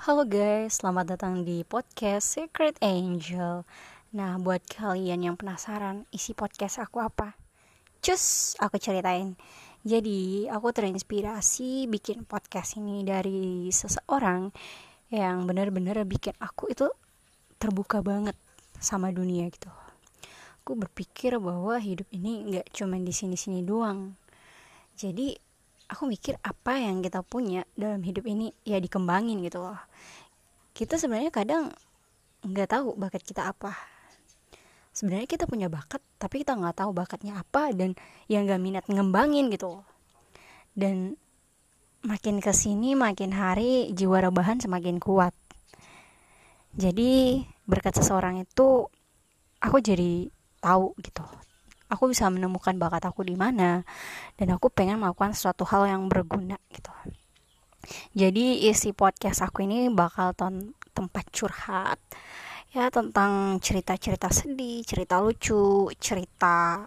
Halo guys, selamat datang di podcast Secret Angel. Nah, buat kalian yang penasaran isi podcast aku apa? Cus, aku ceritain. Jadi, aku terinspirasi bikin podcast ini dari seseorang yang bener-bener bikin aku itu terbuka banget sama dunia gitu. Aku berpikir bahwa hidup ini nggak cuma di sini-sini doang. Jadi, aku mikir apa yang kita punya dalam hidup ini ya dikembangin gitu loh. Kita sebenarnya kadang nggak tahu bakat kita apa. Sebenarnya kita punya bakat tapi kita nggak tahu bakatnya apa dan yang nggak minat ngembangin gitu loh. Dan makin ke sini makin hari jiwa rebahan semakin kuat. Jadi berkat seseorang itu aku jadi tahu gitu aku bisa menemukan bakat aku di mana dan aku pengen melakukan suatu hal yang berguna gitu. Jadi isi podcast aku ini bakal tempat curhat ya tentang cerita-cerita sedih cerita lucu cerita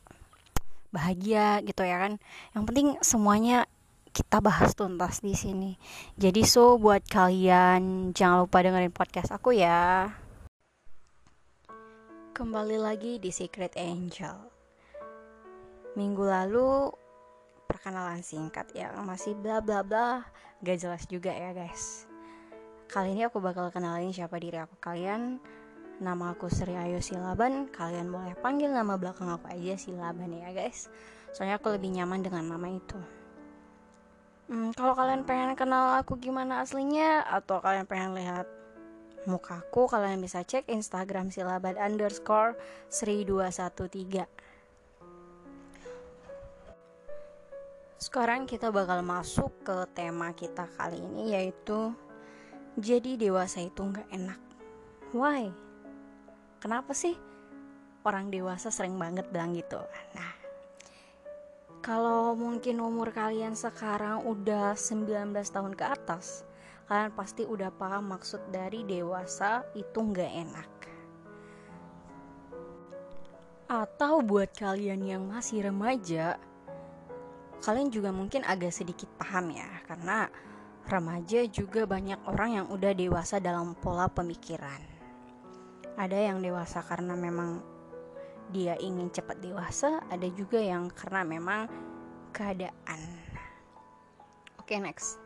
bahagia gitu ya kan. Yang penting semuanya kita bahas tuntas di sini. Jadi so buat kalian jangan lupa dengerin podcast aku ya. Kembali lagi di Secret Angel minggu lalu perkenalan singkat ya masih bla bla bla gak jelas juga ya guys. Kali ini aku bakal kenalin siapa diri aku kalian. Nama aku Sri Ayu Silaban kalian boleh panggil nama belakang aku aja Silaban ya guys. Soalnya aku lebih nyaman dengan nama itu. Hmm, kalau kalian pengen kenal aku gimana aslinya atau kalian pengen lihat mukaku kalian bisa cek Instagram silaban underscore Sri 213 Sekarang kita bakal masuk ke tema kita kali ini yaitu jadi dewasa itu nggak enak. Why? Kenapa sih orang dewasa sering banget bilang gitu? Nah, kalau mungkin umur kalian sekarang udah 19 tahun ke atas, kalian pasti udah paham maksud dari dewasa itu nggak enak. Atau buat kalian yang masih remaja, kalian juga mungkin agak sedikit paham ya karena remaja juga banyak orang yang udah dewasa dalam pola pemikiran. Ada yang dewasa karena memang dia ingin cepat dewasa ada juga yang karena memang keadaan. Oke okay, next.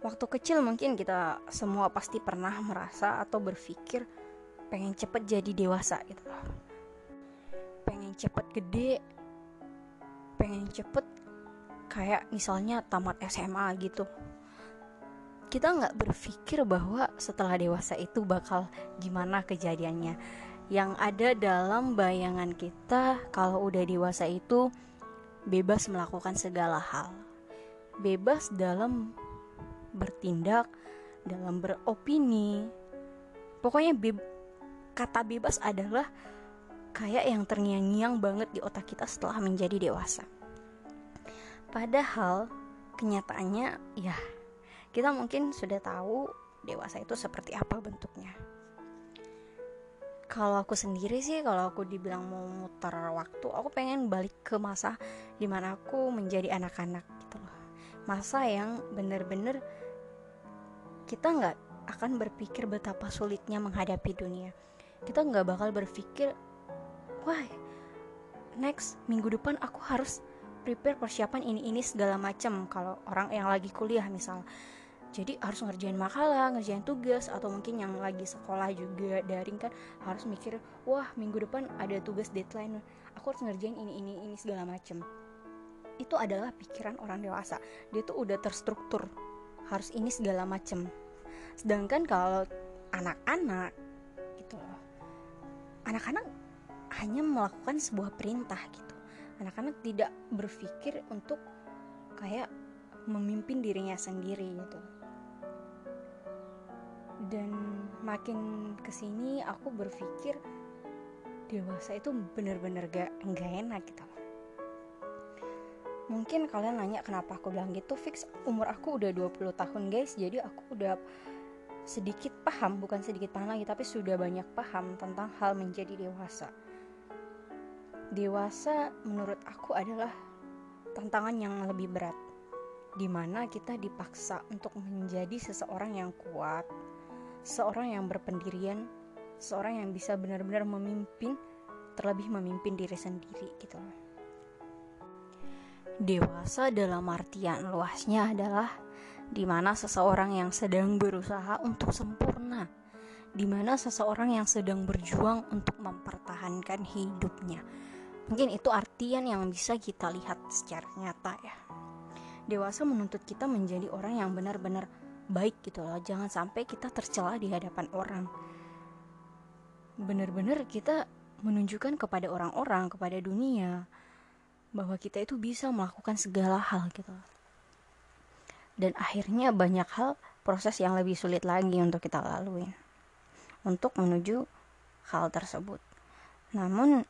Waktu kecil mungkin kita semua pasti pernah merasa atau berpikir pengen cepet jadi dewasa gitu. Pengen cepet gede pengen cepet kayak misalnya tamat SMA gitu. Kita nggak berpikir bahwa setelah dewasa itu bakal gimana kejadiannya. Yang ada dalam bayangan kita kalau udah dewasa itu bebas melakukan segala hal. Bebas dalam bertindak dalam beropini. Pokoknya be kata bebas adalah kayak yang terngiang-ngiang banget di otak kita setelah menjadi dewasa. Padahal kenyataannya ya kita mungkin sudah tahu dewasa itu seperti apa bentuknya. Kalau aku sendiri sih, kalau aku dibilang mau muter waktu, aku pengen balik ke masa di mana aku menjadi anak-anak gitu loh. Masa yang bener-bener kita nggak akan berpikir betapa sulitnya menghadapi dunia. Kita nggak bakal berpikir wah next minggu depan aku harus prepare persiapan ini ini segala macam kalau orang yang lagi kuliah misal. Jadi harus ngerjain makalah, ngerjain tugas atau mungkin yang lagi sekolah juga daring kan harus mikir wah minggu depan ada tugas deadline. Aku harus ngerjain ini ini ini segala macam itu adalah pikiran orang dewasa. Dia tuh udah terstruktur. Harus ini segala macam sedangkan kalau anak-anak gitu loh. Anak-anak hanya melakukan sebuah perintah gitu. Anak-anak tidak berpikir untuk kayak memimpin dirinya sendiri gitu. Dan makin ke sini aku berpikir dewasa itu bener-bener gak nggak enak gitu. Mungkin kalian nanya kenapa aku bilang gitu fix umur aku udah 20 tahun guys. Jadi aku udah sedikit paham bukan sedikit paham lagi tapi sudah banyak paham tentang hal menjadi dewasa dewasa menurut aku adalah tantangan yang lebih berat di mana kita dipaksa untuk menjadi seseorang yang kuat, seorang yang berpendirian, seorang yang bisa benar-benar memimpin, terlebih memimpin diri sendiri gitu. Dewasa dalam artian luasnya adalah di mana seseorang yang sedang berusaha untuk sempurna, di mana seseorang yang sedang berjuang untuk mempertahankan hidupnya. Mungkin itu artian yang bisa kita lihat secara nyata ya. Dewasa menuntut kita menjadi orang yang benar-benar baik gitu loh. Jangan sampai kita tercela di hadapan orang. Benar-benar kita menunjukkan kepada orang-orang kepada dunia bahwa kita itu bisa melakukan segala hal gitu dan akhirnya banyak hal proses yang lebih sulit lagi untuk kita lalui. Untuk menuju hal tersebut. Namun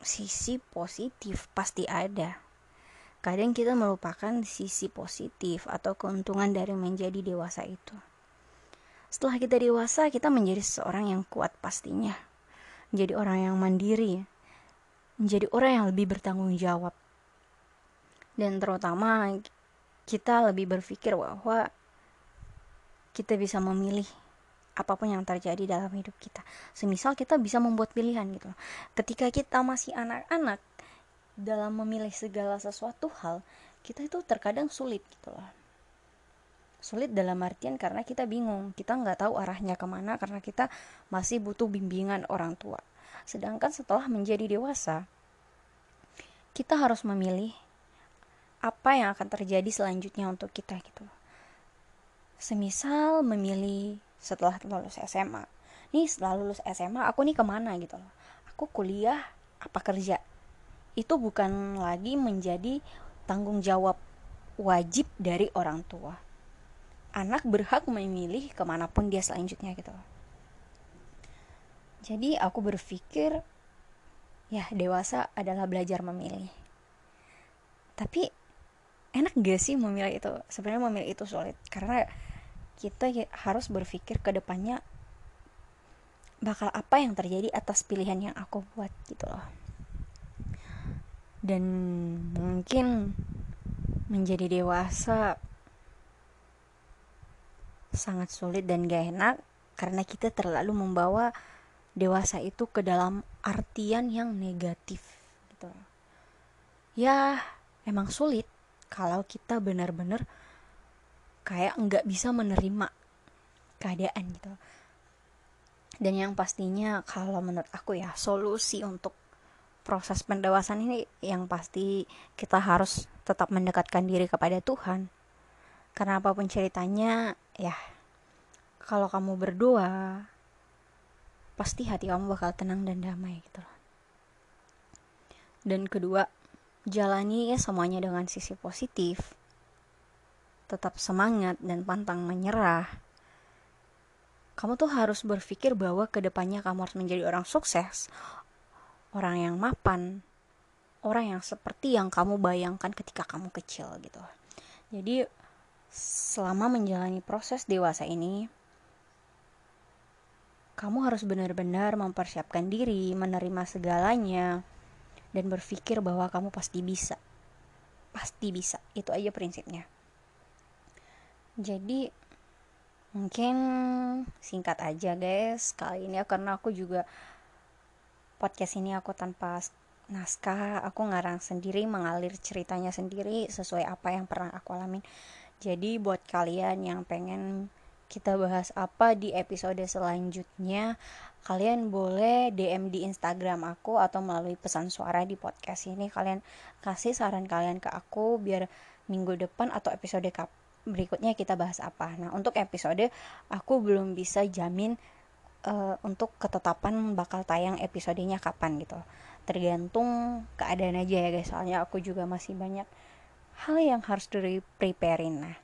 sisi positif pasti ada Kadang kita melupakan sisi positif atau keuntungan dari menjadi dewasa itu. Setelah kita dewasa, kita menjadi seorang yang kuat pastinya. Menjadi orang yang mandiri. Menjadi orang yang lebih bertanggung jawab. Dan terutama kita lebih berpikir bahwa kita bisa memilih apa pun yang terjadi dalam hidup kita. Semisal kita bisa membuat pilihan gitu. Ketika kita masih anak-anak, dalam memilih segala sesuatu hal kita itu terkadang sulit gitu loh sulit dalam artian karena kita bingung kita nggak tahu arahnya ke mana karena kita masih butuh bimbingan orang tua sedangkan setelah menjadi dewasa kita harus memilih apa yang akan terjadi selanjutnya untuk kita gitu semisal memilih setelah lulus SMA nih setelah lulus SMA aku nih ke mana gitu loh aku kuliah apa kerja itu bukan lagi menjadi tanggung jawab wajib dari orang tua. Anak berhak memilih ke mana pun dia selanjutnya gitu. Jadi aku berpikir ya dewasa adalah belajar memilih. Tapi enak gak sih memilih itu? Sebenarnya memilih itu sulit karena kita harus berpikir ke depannya bakal apa yang terjadi atas pilihan yang aku buat gitu loh. Dan mungkin menjadi dewasa sangat sulit dan gak enak karena kita terlalu membawa dewasa itu ke dalam artian yang negatif gitu. Ya emang sulit kalau kita benar-benar kayak nggak bisa menerima keadaan gitu. Dan yang pastinya kalau menurut aku ya solusi untuk proses pendewasaan ini yang pasti kita harus tetap mendekatkan diri kepada Tuhan. Karena apa pun ceritanya ya kalau kamu berdoa pasti hati kamu bakal tenang dan damai gitu loh. Dan kedua jalani ya semuanya dengan sisi positif tetap semangat dan pantang menyerah kamu tuh harus berpikir bahwa ke depannya kamu harus menjadi orang sukses orang yang mapan, orang yang seperti yang kamu bayangkan ketika kamu kecil gitu. Jadi selama menjalani proses dewasa ini, kamu harus benar-benar mempersiapkan diri, menerima segalanya, dan berpikir bahwa kamu pasti bisa. Pasti bisa, itu aja prinsipnya. Jadi, mungkin singkat aja guys, kali ini karena aku juga podcast ini aku tanpa naskah aku ngarang sendiri mengalir ceritanya sendiri sesuai apa yang pernah aku alamin. Jadi buat kalian yang pengen kita bahas apa di episode selanjutnya kalian boleh DM di Instagram aku atau melalui pesan suara di podcast ini. Kalian kasih saran kalian ke aku biar minggu depan atau episode berikutnya kita bahas apa. Nah untuk episode aku belum bisa jamin uh, untuk ketetapan bakal tayang episodenya kapan gitu. Tergantung keadaan aja ya guys soalnya aku juga masih banyak hal yang harus di preparein nah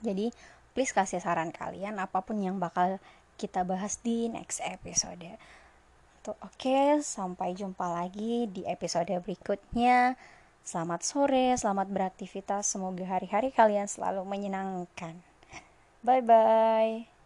jadi please kasih saran kalian apa pun yang bakal kita bahas di next episode. Oke okay, sampai jumpa lagi di episode berikutnya selamat sore selamat beraktivitas. Semoga hari-hari kalian selalu menyenangkan. Bye bye